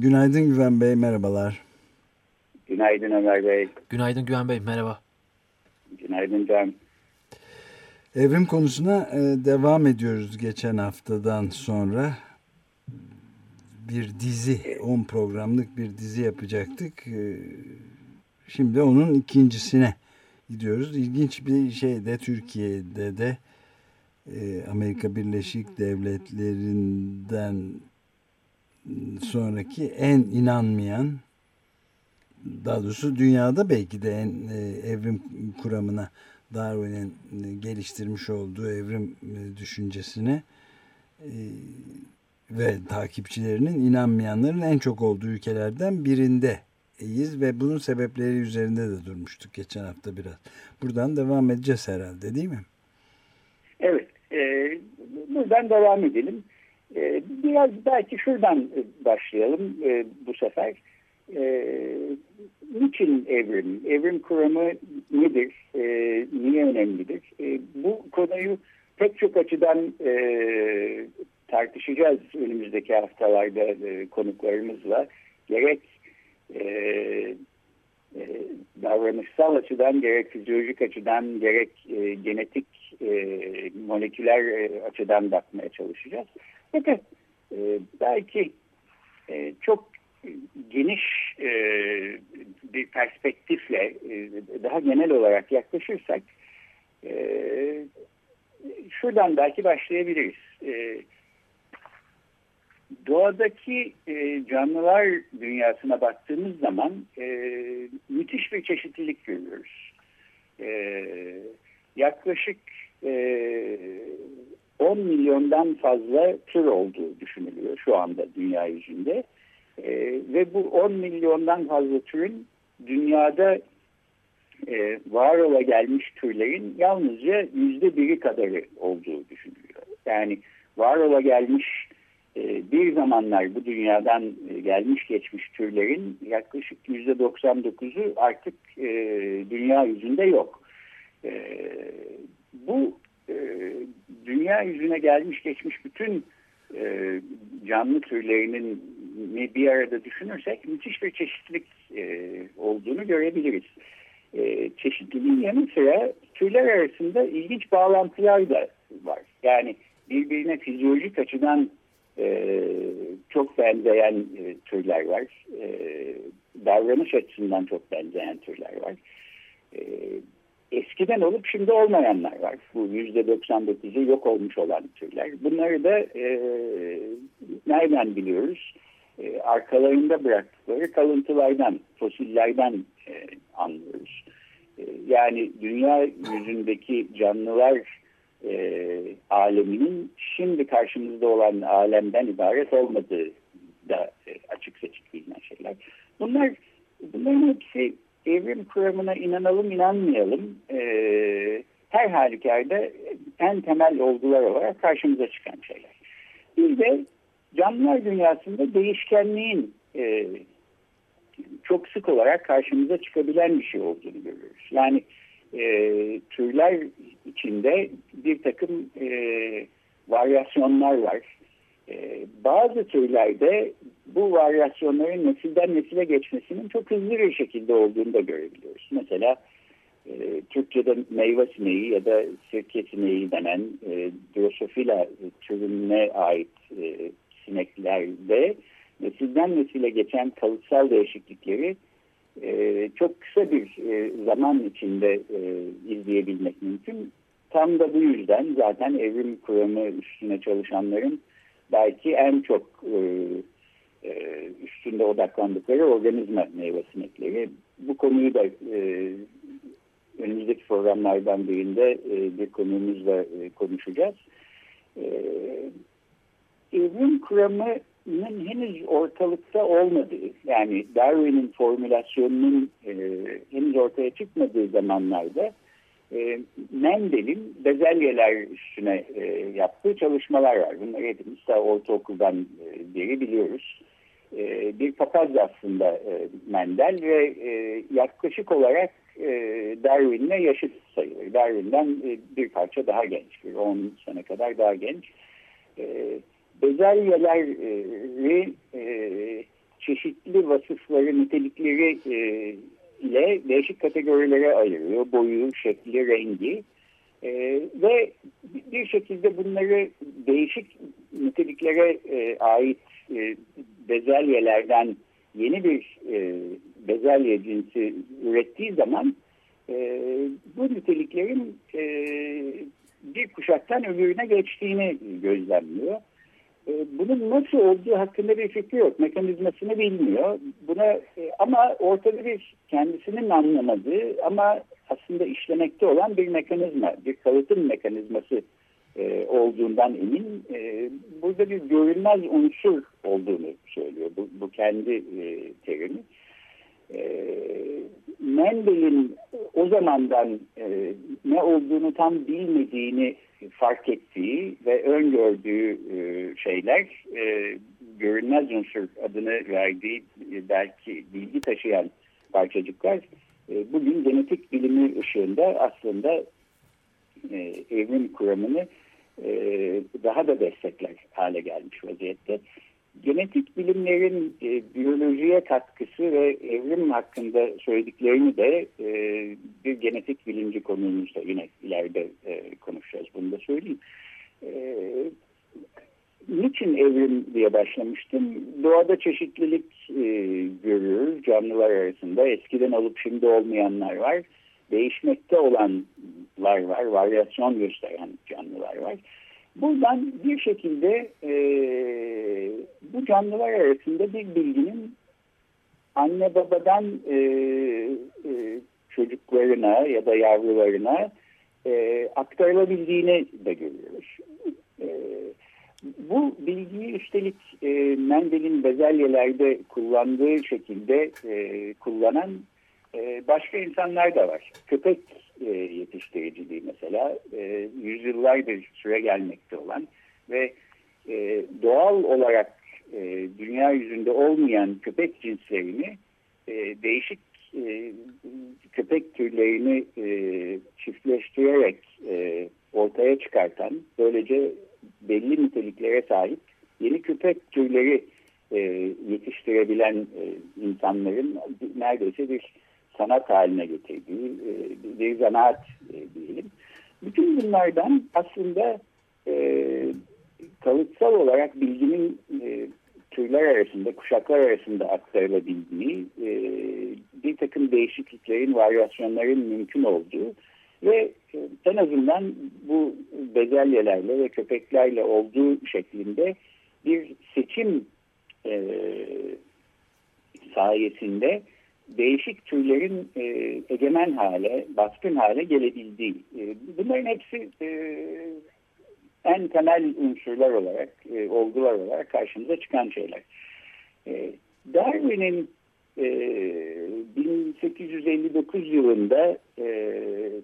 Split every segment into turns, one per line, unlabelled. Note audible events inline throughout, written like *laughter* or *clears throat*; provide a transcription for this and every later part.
Günaydın Güven Bey, merhabalar.
Günaydın Ömer Bey.
Günaydın Güven Bey, merhaba.
Günaydın Can.
Evrim konusuna e, devam ediyoruz geçen haftadan sonra. Bir dizi, 10 programlık bir dizi yapacaktık. E, şimdi onun ikincisine gidiyoruz. İlginç bir şey de Türkiye'de de e, Amerika Birleşik Devletleri'nden sonraki en inanmayan daha doğrusu dünyada belki de en e, evrim kuramına Darwin'in geliştirmiş olduğu evrim e, düşüncesine e, ve takipçilerinin inanmayanların en çok olduğu ülkelerden birinde ve bunun sebepleri üzerinde de durmuştuk geçen hafta biraz. Buradan devam edeceğiz herhalde değil mi?
Evet. E, buradan devam edelim. E, biraz belki şuradan başlayalım e, bu sefer. E, niçin evrim? Evrim kuramı nedir? E, niye önemlidir? E, bu konuyu pek çok açıdan e, tartışacağız önümüzdeki haftalarda e, konuklarımızla. Gerek e, e, davranışsal açıdan gerek fizyolojik açıdan gerek e, genetik e, moleküler e, açıdan bakmaya çalışacağız. Fakat e, belki e, çok geniş e, bir perspektifle e, daha genel olarak yaklaşırsak e, şuradan belki başlayabiliriz. E, doğadaki e, canlılar dünyasına baktığımız zaman e, müthiş bir çeşitlilik görüyoruz. E, yaklaşık e, 10 milyondan fazla tür olduğu düşünülüyor şu anda dünya yüzünde. E, ve bu 10 milyondan fazla türün dünyada e, var ola gelmiş türlerin yalnızca yüzde biri kadarı olduğu düşünülüyor. Yani var ola gelmiş e, bir zamanlar bu dünyadan e, gelmiş geçmiş türlerin yaklaşık yüzde 99'u artık e, dünya yüzünde yok. Bu dünya yüzüne gelmiş geçmiş bütün canlı türlerinin bir arada düşünürsek müthiş bir çeşitlilik olduğunu görebiliriz. Çeşitliliğin yanı sıra türler arasında ilginç bağlantılar da var. Yani birbirine fizyolojik açıdan e, çok benzeyen e, türler var. E, davranış açısından çok benzeyen türler var. E, eskiden olup şimdi olmayanlar var. Bu yüzde 99'u yok olmuş olan türler. Bunları da e, nereden biliyoruz? E, arkalarında bıraktıkları kalıntılardan, fosillerden e, anlıyoruz. E, yani dünya yüzündeki canlılar e, aleminin şimdi karşımızda olan alemden ibaret olmadığı da e, açık seçik bilinen şeyler. Bunlar bunların hepsi evrim kuramına inanalım inanmayalım e, her halükarda en temel olgular olarak karşımıza çıkan şeyler. Bir de canlılar dünyasında değişkenliğin e, çok sık olarak karşımıza çıkabilen bir şey olduğunu görüyoruz. Yani e, türler içinde bir takım e, varyasyonlar var. E, bazı türlerde bu varyasyonların nesilden nesile geçmesinin çok hızlı bir şekilde olduğunu da görebiliyoruz. Mesela e, Türkçe'de meyve sineği ya da sirke sineği denen e, Drosophila türüne ait e, sineklerde nesilden nesile geçen kalıtsal değişiklikleri e, çok kısa bir e, zaman içinde e, izleyebilmek mümkün. Tam da bu yüzden zaten evrim kuramı üstüne çalışanların belki en çok e, e, üstünde odaklandıkları organizma meyve sinekleri. Bu konuyu da e, önümüzdeki programlardan birinde e, bir konuğumuzla e, konuşacağız. E, evrim kuramının henüz ortalıkta olmadığı yani Darwin'in formülasyonunun e, henüz ortaya çıkmadığı zamanlarda e, Mendel'in bezelyeler üstüne e, yaptığı çalışmalar var. Bunları hepimiz daha ortaokuldan e, beri biliyoruz. E, bir papaz aslında e, Mendel ve e, yaklaşık olarak e, Darwin'le yaşıt sayılır. Darwin'den e, bir parça daha genç, bir 10 sene kadar daha genç. E, bezelyeleri e, çeşitli vasıfları, nitelikleri e, ile değişik kategorilere ayırıyor. Boyu, şekli, rengi. E, ve bir şekilde bunları değişik niteliklere e, ait e, bezelyelerden yeni bir e, bezelye cinsi ürettiği zaman e, bu niteliklerin e, bir kuşaktan öbürüne geçtiğini gözlemliyor. E, bunun nasıl olduğu hakkında bir fikri yok. Mekanizmasını bilmiyor. Buna e, ama ortada bir kendisinin anlamadığı ama aslında işlemekte olan bir mekanizma, bir kalıtım mekanizması e, olduğundan emin. Burada bir görünmez unsur olduğunu söylüyor. Bu, bu kendi terimi. E, Mendel'in o zamandan e, ne olduğunu tam bilmediğini fark ettiği ve öngördüğü e, şeyler e, görünmez unsur adını verdiği e, belki bilgi taşıyan parçacıklar e, bugün genetik bilimi ışığında aslında e, evrim kuramını e, daha da destekler hale gelmiş vaziyette. Genetik bilimlerin e, biyolojiye katkısı ve evrim hakkında söylediklerini de e, bir genetik bilimci konuğumuzda yine ileride e, konuşacağız. Bunu da söyleyeyim. E, niçin evrim diye başlamıştım? Doğada çeşitlilik e, görüyoruz canlılar arasında. Eskiden olup şimdi olmayanlar var. Değişmekte olanlar var. Varyasyon gösteren canlılar var. Buradan bir şekilde e, bu canlılar arasında bir bilginin anne babadan e, e, çocuklarına ya da yavrularına e, aktarılabildiğini de görüyoruz. E, bu bilgiyi üstelik e, Mendel'in bezelyelerde kullandığı şekilde e, kullanan e, başka insanlar da var. Köpek e, yetiştiriciliği mesela e, yüzyıllardır süre gelmekte olan ve e, doğal olarak e, dünya yüzünde olmayan köpek cinslerini e, değişik e, köpek türlerini e, çiftleştirerek e, ortaya çıkartan böylece belli niteliklere sahip yeni köpek türleri e, yetiştirebilen e, insanların neredeyse bir sanat haline getirdiği e, bir zanaat e, diyelim. Bütün bunlardan aslında e, kalıtsal olarak bilginin e, türler arasında, kuşaklar arasında aktarılabildiği, e, bir takım değişikliklerin, varyasyonların mümkün olduğu ve e, en azından bu bezelyelerle ve köpeklerle olduğu şeklinde bir seçim e, sayesinde değişik türlerin e, egemen hale, baskın hale gelebildiği. E, bunların hepsi e, en temel unsurlar olarak, e, olgular olarak karşımıza çıkan şeyler. E, Darwin'in e, 1859 yılında e,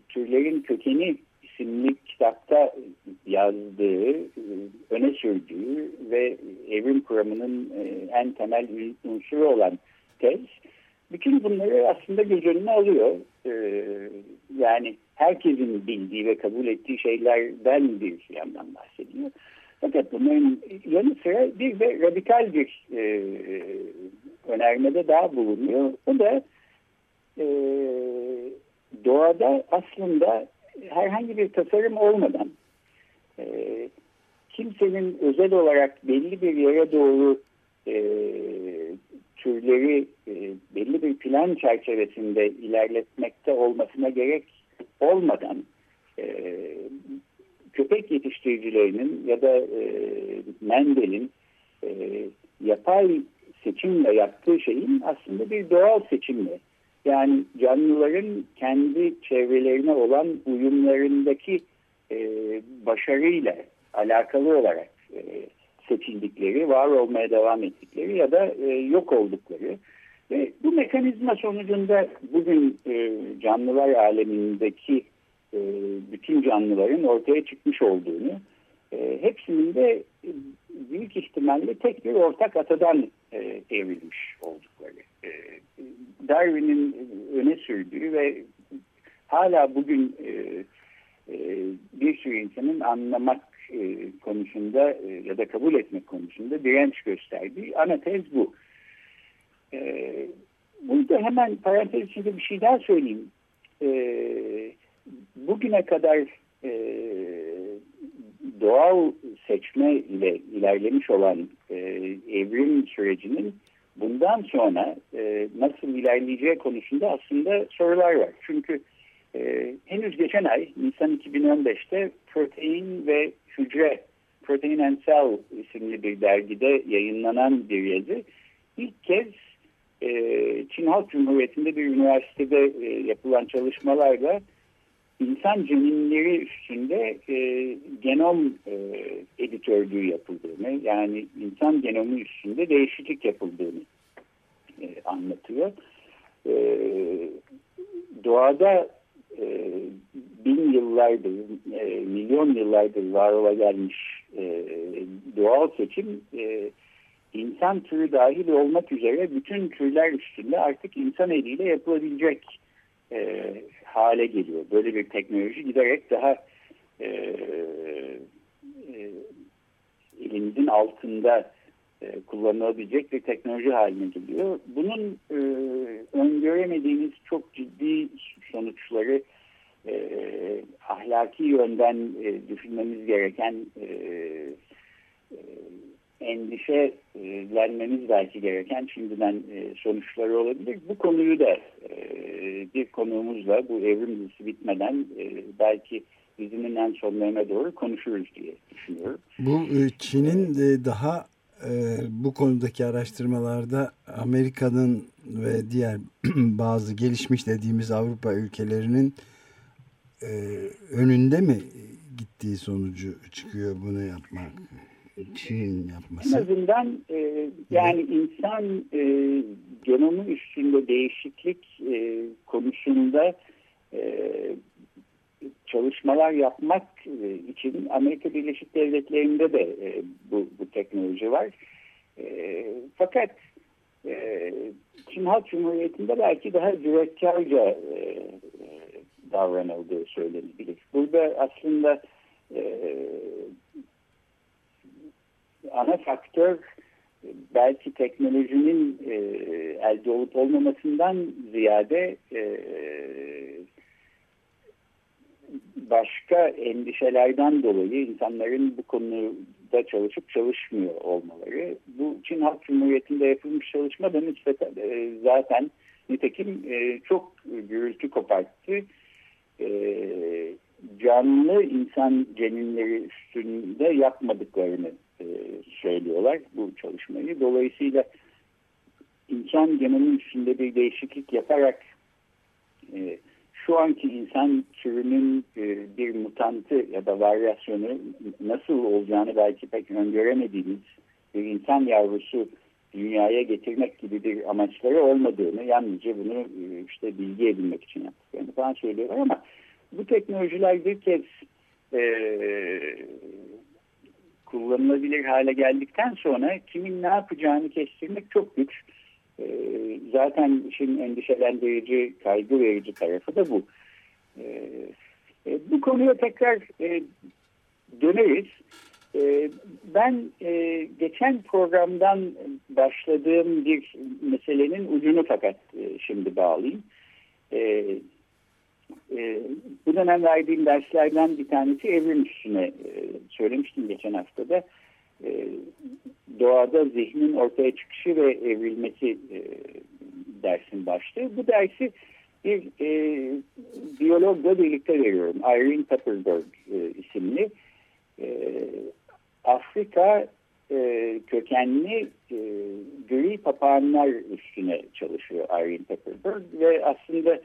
Türlerin Kökeni isimli kitapta yazdığı, e, öne sürdüğü ve evrim kuramının e, en temel unsuru olan tez, bütün bunları aslında göz önüne alıyor. Ee, yani herkesin bildiği ve kabul ettiği şeylerden bir yandan bahsediyor. Fakat bunların yanı sıra bir de radikal bir e, önermede daha bulunuyor. O da e, doğada aslında herhangi bir tasarım olmadan e, kimsenin özel olarak belli bir yere doğru e, türleri e, belli bir plan çerçevesinde ilerletmekte olmasına gerek olmadan e, köpek yetiştiricilerinin ya da e, Mendel'in e, yapay seçimle yaptığı şeyin aslında bir doğal seçimle yani canlıların kendi çevrelerine olan uyumlarındaki e, başarıyla alakalı olarak e, seçildikleri, var olmaya devam ettikleri ya da e, yok oldukları. Ve bu mekanizma sonucunda bugün e, canlılar alemindeki e, bütün canlıların ortaya çıkmış olduğunu, e, hepsinin de e, büyük ihtimalle tek bir ortak atadan e, evrilmiş oldukları. E, Darwin'in öne sürdüğü ve hala bugün e, e, bir sürü insanın anlamak e, konusunda e, ya da kabul etmek konusunda direnç gösterdiği ana tez bu. E, burada hemen parantez içinde bir şey daha söyleyeyim. E, bugüne kadar e, doğal seçme ile ilerlemiş olan e, evrim sürecinin bundan sonra e, nasıl ilerleyeceği konusunda aslında sorular var. Çünkü e, henüz geçen ay Nisan 2015'te Protein ve Hücre Protein and Cell isimli bir dergide yayınlanan bir yazı ilk kez e, Çin Halk Cumhuriyeti'nde bir üniversitede e, yapılan çalışmalarla insan ceninleri üstünde e, genom e, editörlüğü yapıldığını yani insan genomu üstünde değişiklik yapıldığını anlatıyor. Doğada bin yıllardır, milyon yıllardır var ola gelmiş doğal seçim e, insan türü dahil olmak üzere bütün türler üstünde artık insan eliyle yapılabilecek e, hale geliyor. Böyle bir teknoloji giderek daha e, e, elimizin altında e, kullanılabilecek bir teknoloji haline geliyor. Bunun e, öngöremediğimiz çok ciddi sonuçları e, ahlaki yönden e, düşünmemiz gereken e, e, endişelenmemiz belki gereken şimdiden e, sonuçları olabilir. Bu konuyu da e, bir konuğumuzla bu evrim dizisi bitmeden e, belki dizinin en sonlarına doğru konuşuruz diye düşünüyorum.
Bu Çin'in daha bu konudaki araştırmalarda Amerika'nın ve diğer *clears throat* bazı gelişmiş dediğimiz Avrupa ülkelerinin önünde mi gittiği sonucu çıkıyor bunu yapmak? Çin yapması.
En azından e, yani evet. insan e, genomu üstünde değişiklik e, konusunda e, çalışmalar yapmak e, için Amerika Birleşik Devletleri'nde de e, bu, bu teknoloji var. E, fakat e, Çin Halk Cumhuriyeti'nde belki daha cüretkarca e, davranıldığı söylenebilir. Burada aslında e, ana faktör belki teknolojinin e, elde olup olmamasından ziyade e, başka endişelerden dolayı insanların bu konuda çalışıp çalışmıyor olmaları. Bu Çin Halk Cumhuriyeti'nde yapılmış çalışma da nispeten e, zaten nitekim e, çok gürültü koparttı. E, canlı insan ceninleri üstünde yapmadıklarını e, söylüyorlar bu çalışmayı. Dolayısıyla insan genomu üstünde bir değişiklik yaparak e, şu anki insan türünün e, bir mutantı ya da varyasyonu nasıl olacağını belki pek öngöremediğimiz bir insan yavrusu dünyaya getirmek gibi bir amaçları olmadığını, yalnızca bunu işte bilgi edinmek için yaptıklarını falan söylüyorlar ama bu teknolojiler bir kez kullanılabilir hale geldikten sonra kimin ne yapacağını kestirmek çok güç. E, zaten işin endişelendirici, kaygı verici tarafı da bu. E, e, bu konuya tekrar e, döneriz. E, ben e, geçen programdan başladığım bir meselenin ucunu fakat e, şimdi bağlayayım. E, e, bu dönem verdiğim derslerden bir tanesi evrim üstüne e, söylemiştim geçen haftada. E, doğada zihnin ortaya çıkışı ve evrilmesi e, dersin başlığı. Bu dersi bir e, biyologla birlikte veriyorum. Irene Pepperberg e, isimli. E, Afrika e, kökenli e, gri papağanlar üstüne çalışıyor Irene Pepperberg ve aslında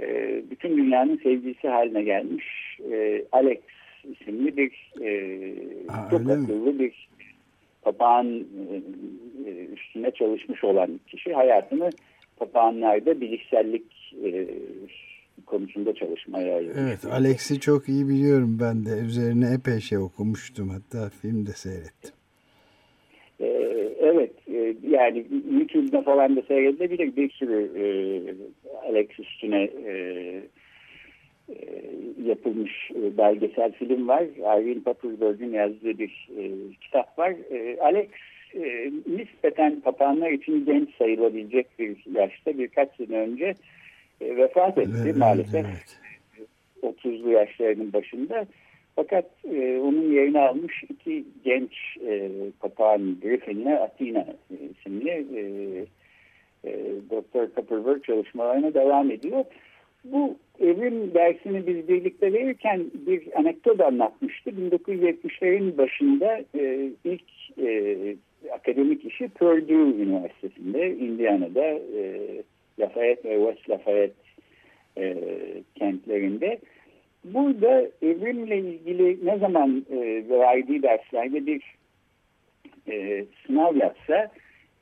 e, bütün dünyanın sevgilisi haline gelmiş e, Alex isimli bir e, çok akıllı bir papağan e, üstüne çalışmış olan kişi hayatını papağanlarda bilişsellik e, konusunda çalışmaya ayırmış.
Evet Alex'i çok iyi biliyorum ben de üzerine epey şey okumuştum hatta film de seyrettim.
E, evet e, yani YouTube'da falan da seyredilebilir bir sürü e, Alex üstüne e, e, yapılmış e, belgesel film var. Irving Paperberg'in yazdığı bir e, kitap var. E, Alex e, nispeten papağanlar için genç sayılabilecek bir yaşta birkaç sene önce e, vefat etti
Evet,
maalesef.
evet.
30'lu yaşlarının başında. Fakat e, onun yerine almış iki genç e, papağan Griffin'le Athena isimli e, e, Dr. Copperberg çalışmalarına devam ediyor. Bu evrim dersini biz birlikte verirken bir anekdot anlatmıştı. 1970'lerin başında e, ilk e, akademik işi Purdue Üniversitesi'nde, Indiana'da e, Lafayette ve West Lafayette e, kentlerinde. Burada evrimle ilgili ne zaman e, verdiği derslerde bir e, sınav yapsa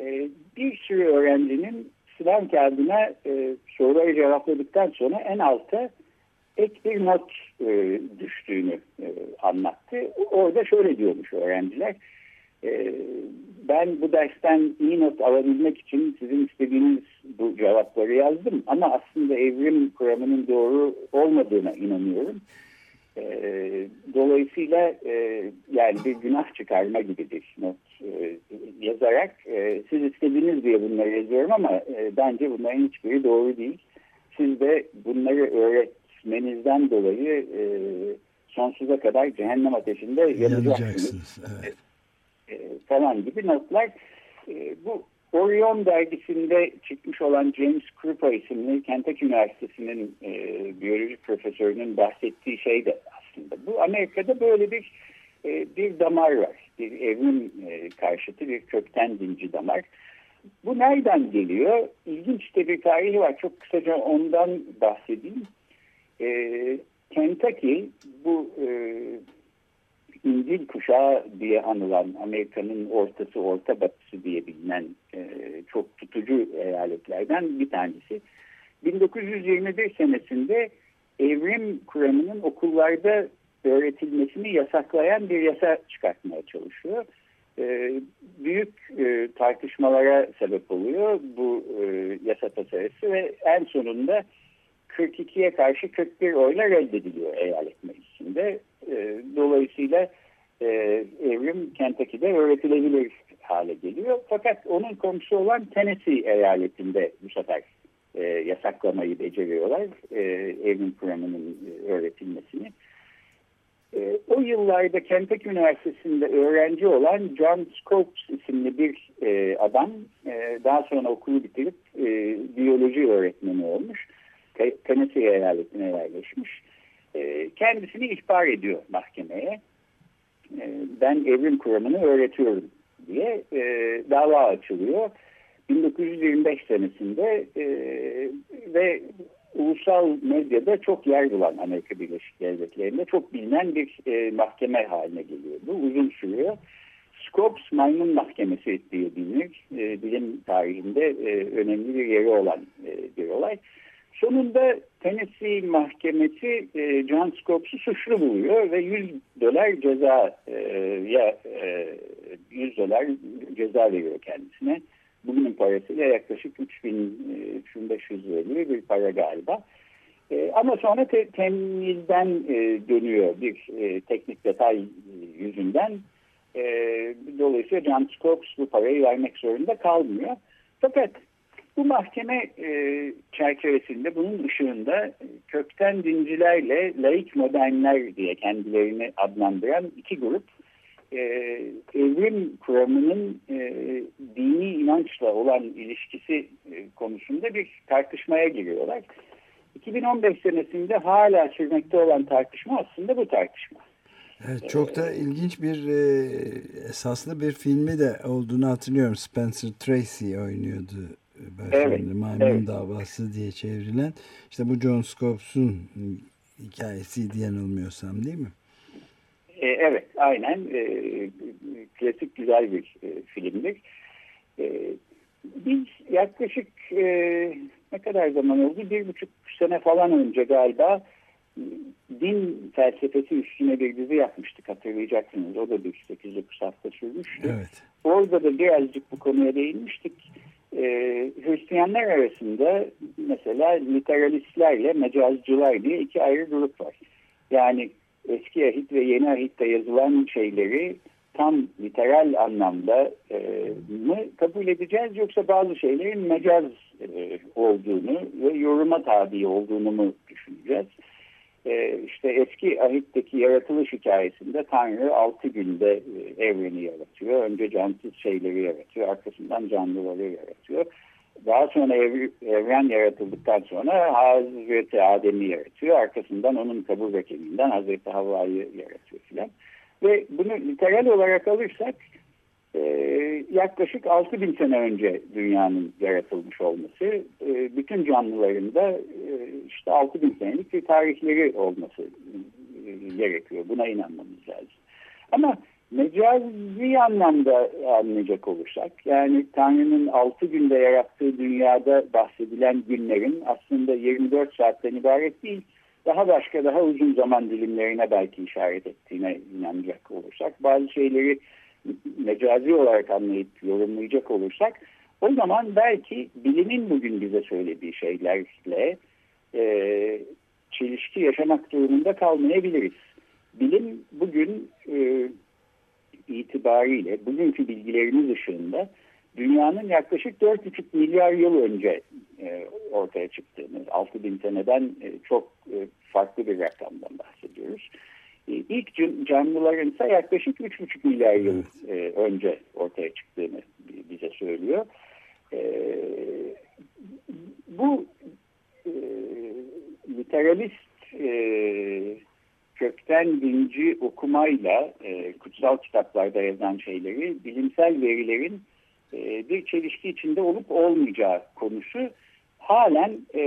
e, bir sürü öğrencinin sınav kağıdına e, soruları cevapladıktan sonra en alta ek bir not e, düştüğünü e, anlattı. Orada şöyle diyormuş öğrenciler. E, ben bu dersten iyi not alabilmek için sizin istediğiniz bu cevapları yazdım. Ama aslında evrim kuramının doğru olmadığına inanıyorum. E, dolayısıyla e, yani bir günah çıkarma gibi bir not e, yazarak e, siz istediğiniz diye bunları yazıyorum ama e, bence bunların hiçbiri doğru değil. Siz de bunları öğretmenizden dolayı e, sonsuza kadar cehennem ateşinde yanacaksınız.
Yanacaksınız. Evet.
E, falan gibi notlar. E, bu Orion dergisinde çıkmış olan James Krupa isimli Kentucky Üniversitesi'nin e, biyoloji profesörünün bahsettiği şey de aslında. Bu Amerika'da böyle bir e, bir damar var. Bir evrim karşıtı bir kökten dinci damar. Bu nereden geliyor? İlginç de bir tarihi var. Çok kısaca ondan bahsedeyim. E, Kentucky bu İncil kuşağı diye anılan Amerika'nın ortası orta batısı diye bilinen e, çok tutucu eyaletlerden bir tanesi. 1921 senesinde evrim kuramının okullarda öğretilmesini yasaklayan bir yasa çıkartmaya çalışıyor. E, büyük e, tartışmalara sebep oluyor bu e, yasa tasarısı ve en sonunda 42'ye karşı 41 oyla reddediliyor eyalet meclisinde. E, dolayısıyla e, evrim Kentucky'de öğretilebilir hale geliyor. Fakat onun komşusu olan Tennessee eyaletinde bu sefer e, yasaklamayı beceriyorlar. E, evrim kuramının e, öğretilmesini. E, o yıllarda Kentucky Üniversitesi'nde öğrenci olan John Scopes isimli bir e, adam e, daha sonra okulu bitirip e, biyoloji öğretmeni olmuş. Tennessee eyaletine yerleşmiş. E, kendisini ihbar ediyor mahkemeye. E, ben evrim kuramını öğretiyorum diye e, dava açılıyor. 1925 senesinde e, ve ulusal medyada çok yer bulan Amerika Birleşik Devletleri'nde çok bilinen bir e, mahkeme haline geliyor. Bu uzun sürüyor. Scopes Maymun Mahkemesi diye bilinir. E, bilim tarihinde e, önemli bir yeri olan e, bir olay. Sonunda Tennessee Mahkemesi e, John Scopes'u suçlu buluyor ve 100 dolar ceza e, ya e, 100 dolar ceza veriyor kendisine. Bugünün parasıyla yaklaşık 3000 3500 lira bir para galiba. E, ama sonra te, temizden e, dönüyor bir e, teknik detay yüzünden. E, dolayısıyla John Scopes bu parayı vermek zorunda kalmıyor. Fakat bu mahkeme e, çerçevesinde bunun ışığında kökten dincilerle laik modernler diye kendilerini adlandıran iki grup e, evrim kuramının e, dini inançla olan ilişkisi e, konusunda bir tartışmaya giriyorlar. 2015 senesinde hala sürmekte olan tartışma aslında bu tartışma.
Evet, çok da ilginç bir e, esaslı bir filmi de olduğunu hatırlıyorum. Spencer Tracy oynuyordu evet, Maymun evet. Davası diye çevrilen. İşte bu John Scopes'un hikayesiydi yanılmıyorsam değil mi?
E, evet, aynen. E, klasik güzel bir e, filmdir. E, biz yaklaşık e, ne kadar zaman oldu? Bir buçuk sene falan önce galiba din felsefesi üstüne bir dizi yapmıştık hatırlayacaksınız. O da bir 8-9 hafta sürmüştü.
Evet.
Orada da birazcık bu konuya değinmiştik. Ee, Hristiyanlar arasında mesela literalistlerle mecazcılar diye iki ayrı grup var. Yani eski ahit ve yeni ahitte yazılan şeyleri tam literal anlamda e, mı kabul edeceğiz yoksa bazı şeylerin mecaz e, olduğunu ve yoruma tabi olduğunu mu düşüneceğiz? E, işte eski ahitteki yaratılış hikayesinde Tanrı altı günde e, evreni yaratıyor. Önce cansız şeyleri yaratıyor, arkasından canlıları yaratıyor. Daha sonra ev, evren yaratıldıktan sonra Hazreti Adem'i yaratıyor. Arkasından onun kabul kemiğinden Hazreti Havva'yı yaratıyor filan. Ve bunu literal olarak alırsak e, yaklaşık 6000 sene önce dünyanın yaratılmış olması, e, bütün canlıların da e, işte 6000 senelik bir tarihleri olması e, gerekiyor. Buna inanmamız lazım. Ama mecazi anlamda anlayacak olursak, yani Tanrı'nın 6 günde yarattığı dünyada bahsedilen günlerin aslında 24 saatten ibaret değil, daha başka daha uzun zaman dilimlerine belki işaret ettiğine inanacak olursak bazı şeyleri mecazi olarak anlayıp yorumlayacak olursak o zaman belki bilimin bugün bize söylediği şeylerle e, çelişki yaşamak durumunda kalmayabiliriz. Bilim bugün e, itibariyle bugünkü bilgilerimiz ışığında dünyanın yaklaşık 4,5 milyar yıl önce e, ortaya çıktığını, 6 bin seneden e, çok e, farklı bir rakamdan bahsediyoruz. E, ilk canlıların ise yaklaşık 3,5 milyar yıl e, önce ortaya çıktığını bize söylüyor. E, bu e, literalist e, kökten dinci okumayla kutsal kitaplarda yazan şeyleri bilimsel verilerin bir çelişki içinde olup olmayacağı konusu halen e,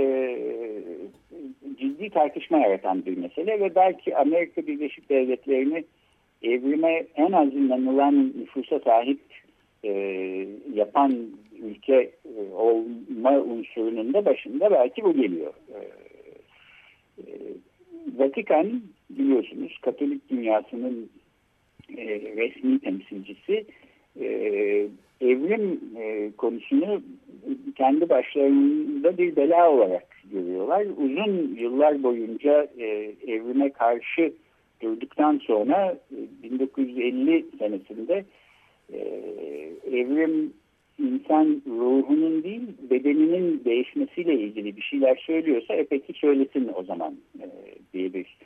ciddi tartışma yaratan bir mesele ve belki Amerika Birleşik Devletleri'ni evrime en az inanılan nüfusa sahip e, yapan ülke e, olma unsurunun da başında belki bu geliyor. E, e, Vatikan biliyorsunuz Katolik dünyasının e, resmi temsilcisi e, evrim e, konusunu kendi başlarında bir bela olarak görüyorlar. Uzun yıllar boyunca e, evrime karşı durduktan sonra e, 1950 senesinde e, evrim insan ruhunun değil bedeninin değişmesiyle ilgili bir şeyler söylüyorsa e peki söylesin o zaman e, diye bir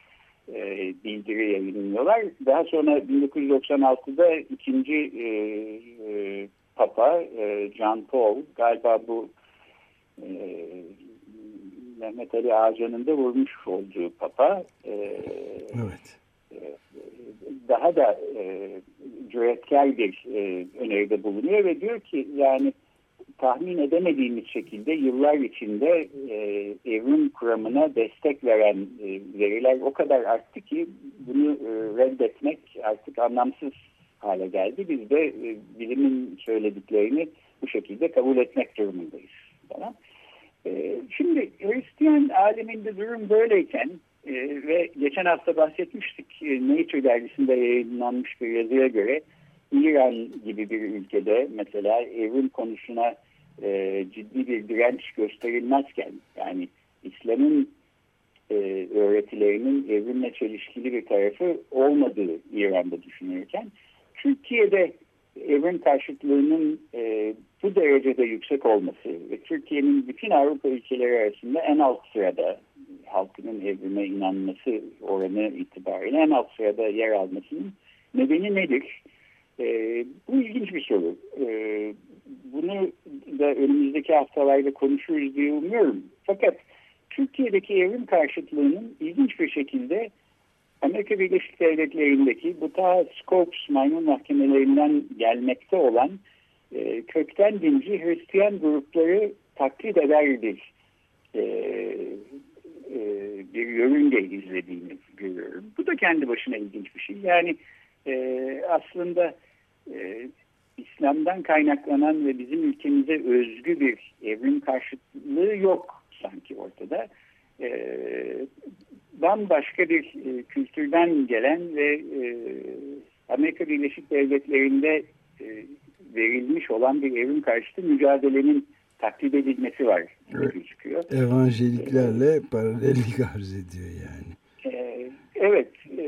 e, bildiri yayınlıyorlar. Daha sonra 1996'da ikinci e, e, Papa e, John Paul galiba bu e, Mehmet Ali Ağcan'ın da vurmuş olduğu Papa e,
evet.
E, daha da e, cüretkar bir e, öneride bulunuyor ve diyor ki yani tahmin edemediğimiz şekilde yıllar içinde e, evrim kuramına destek veren e, veriler o kadar arttı ki bunu e, reddetmek artık anlamsız hale geldi. Biz de e, bilimin söylediklerini bu şekilde kabul etmek durumundayız. Tamam. E, şimdi Hristiyan aleminde durum böyleyken e, ve geçen hafta bahsetmiştik e, Nature dergisinde yayınlanmış bir yazıya göre İran gibi bir ülkede mesela evrim konusuna e, ciddi bir direnç gösterilmezken yani İslam'ın e, öğretilerinin evrimle çelişkili bir tarafı olmadığı İran'da düşünürken Türkiye'de evrim karşıtlığının e, bu derecede yüksek olması ve Türkiye'nin bütün Avrupa ülkeleri arasında en alt sırada halkının evrime inanması oranı itibariyle en alt sırada yer almasının nedeni nedir? E, bu ilginç bir soru. E, bunu da önümüzdeki haftalarda konuşuruz diye umuyorum. Fakat Türkiye'deki evrim karşıtlığının ilginç bir şekilde Amerika Birleşik Devletleri'ndeki bu ta Scopes maymun mahkemelerinden gelmekte olan e, kökten dinci Hristiyan grupları taklit eder bir e, e, bir yörünge izlediğini görüyorum. Bu da kendi başına ilginç bir şey. Yani e, aslında e, İslam'dan kaynaklanan ve bizim ülkemize özgü bir evrim karşıtlığı yok sanki ortada. E, bambaşka bir e, kültürden gelen ve e, Amerika Birleşik Devletleri'nde e, verilmiş olan bir evrim karşıtı mücadelenin taklit edilmesi var
evet.
gözüküyor.
Evangeliklerle paralellik arz ediyor yani.
E, evet, e,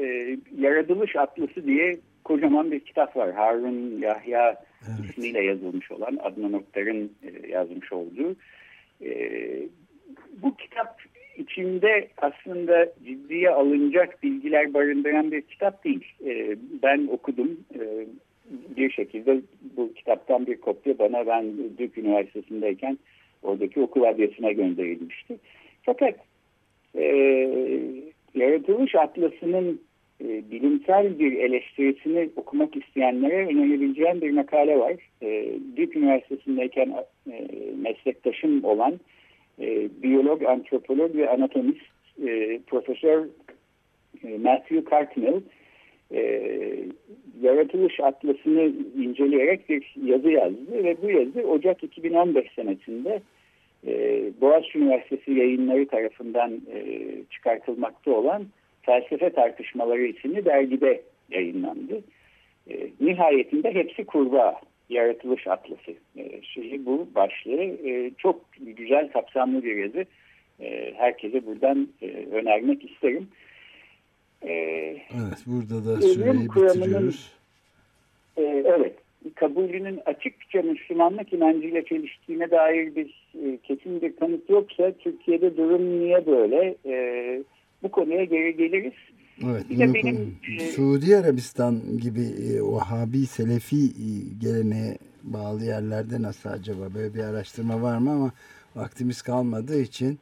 Yaratılış Atlısı diye kocaman bir kitap var. Harun Yahya evet. ismiyle yazılmış olan Adnan Oktar'ın e, yazmış olduğu. E, bu kitap içinde aslında ciddiye alınacak bilgiler barındıran bir kitap değil. E, ben okudum. E, bir şekilde bu kitaptan bir kopya bana ben Duke Üniversitesi'ndeyken oradaki okul adresine gönderilmişti. Fakat e, yaratılış atlasının e, bilimsel bir eleştirisini okumak isteyenlere önerebileceğim bir makale var. E, Duke Üniversitesi'ndeyken e, meslektaşım olan e, biyolog, antropolog ve anatomist e, Profesör e, Matthew Cartmill e, yaratılış atlasını inceleyerek bir yazı yazdı ve bu yazı Ocak 2015 senesinde e, Boğaziçi Üniversitesi yayınları tarafından e, çıkartılmakta olan Felsefe Tartışmaları isimli dergide yayınlandı. E, nihayetinde hepsi kurbağa, yaratılış atlası. E, şeyi bu başlığı e, çok güzel kapsamlı bir yazı. E, herkese buradan e, önermek isterim.
E, evet, burada da süreyi bitiriyoruz.
E, evet, kabulünün açıkça Müslümanlık inancıyla çeliştiğine dair bir e, kesin bir kanıt yoksa Türkiye'de durum niye böyle? E, bu konuya geri geliriz.
Evet, bir de benim e, Suudi Arabistan gibi e, Vahabi Selefi e, geleneğe bağlı yerlerde nasıl acaba böyle bir araştırma var mı ama vaktimiz kalmadığı için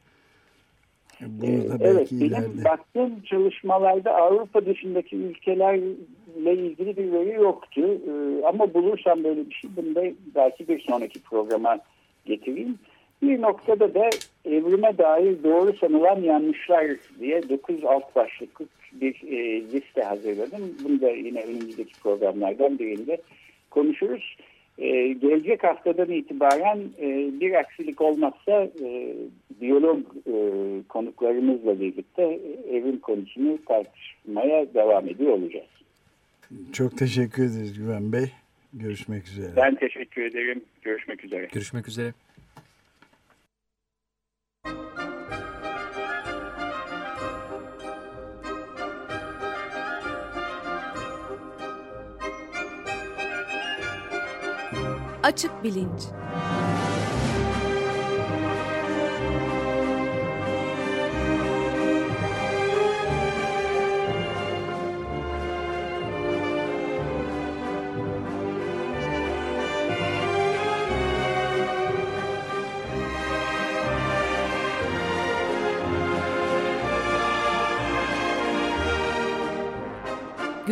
bunu da belki evet, ileride.
Benim baktığım çalışmalarda Avrupa dışındaki ülkelerle ilgili bir veri yoktu. Ama bulursam böyle bir şey bunu da belki bir sonraki programa getireyim. Bir noktada da evrime dair doğru sanılan yanlışlar diye 9 alt başlıklı bir e, liste hazırladım. Bunu da yine önümüzdeki programlardan birinde konuşuruz. E, gelecek haftadan itibaren e, bir aksilik olmazsa e, biyolog e, konuklarımızla birlikte evrim konusunu tartışmaya devam ediyor olacağız.
Çok teşekkür ederiz Güven Bey. Görüşmek üzere.
Ben teşekkür ederim. Görüşmek üzere.
Görüşmek üzere.
Açık Bilinç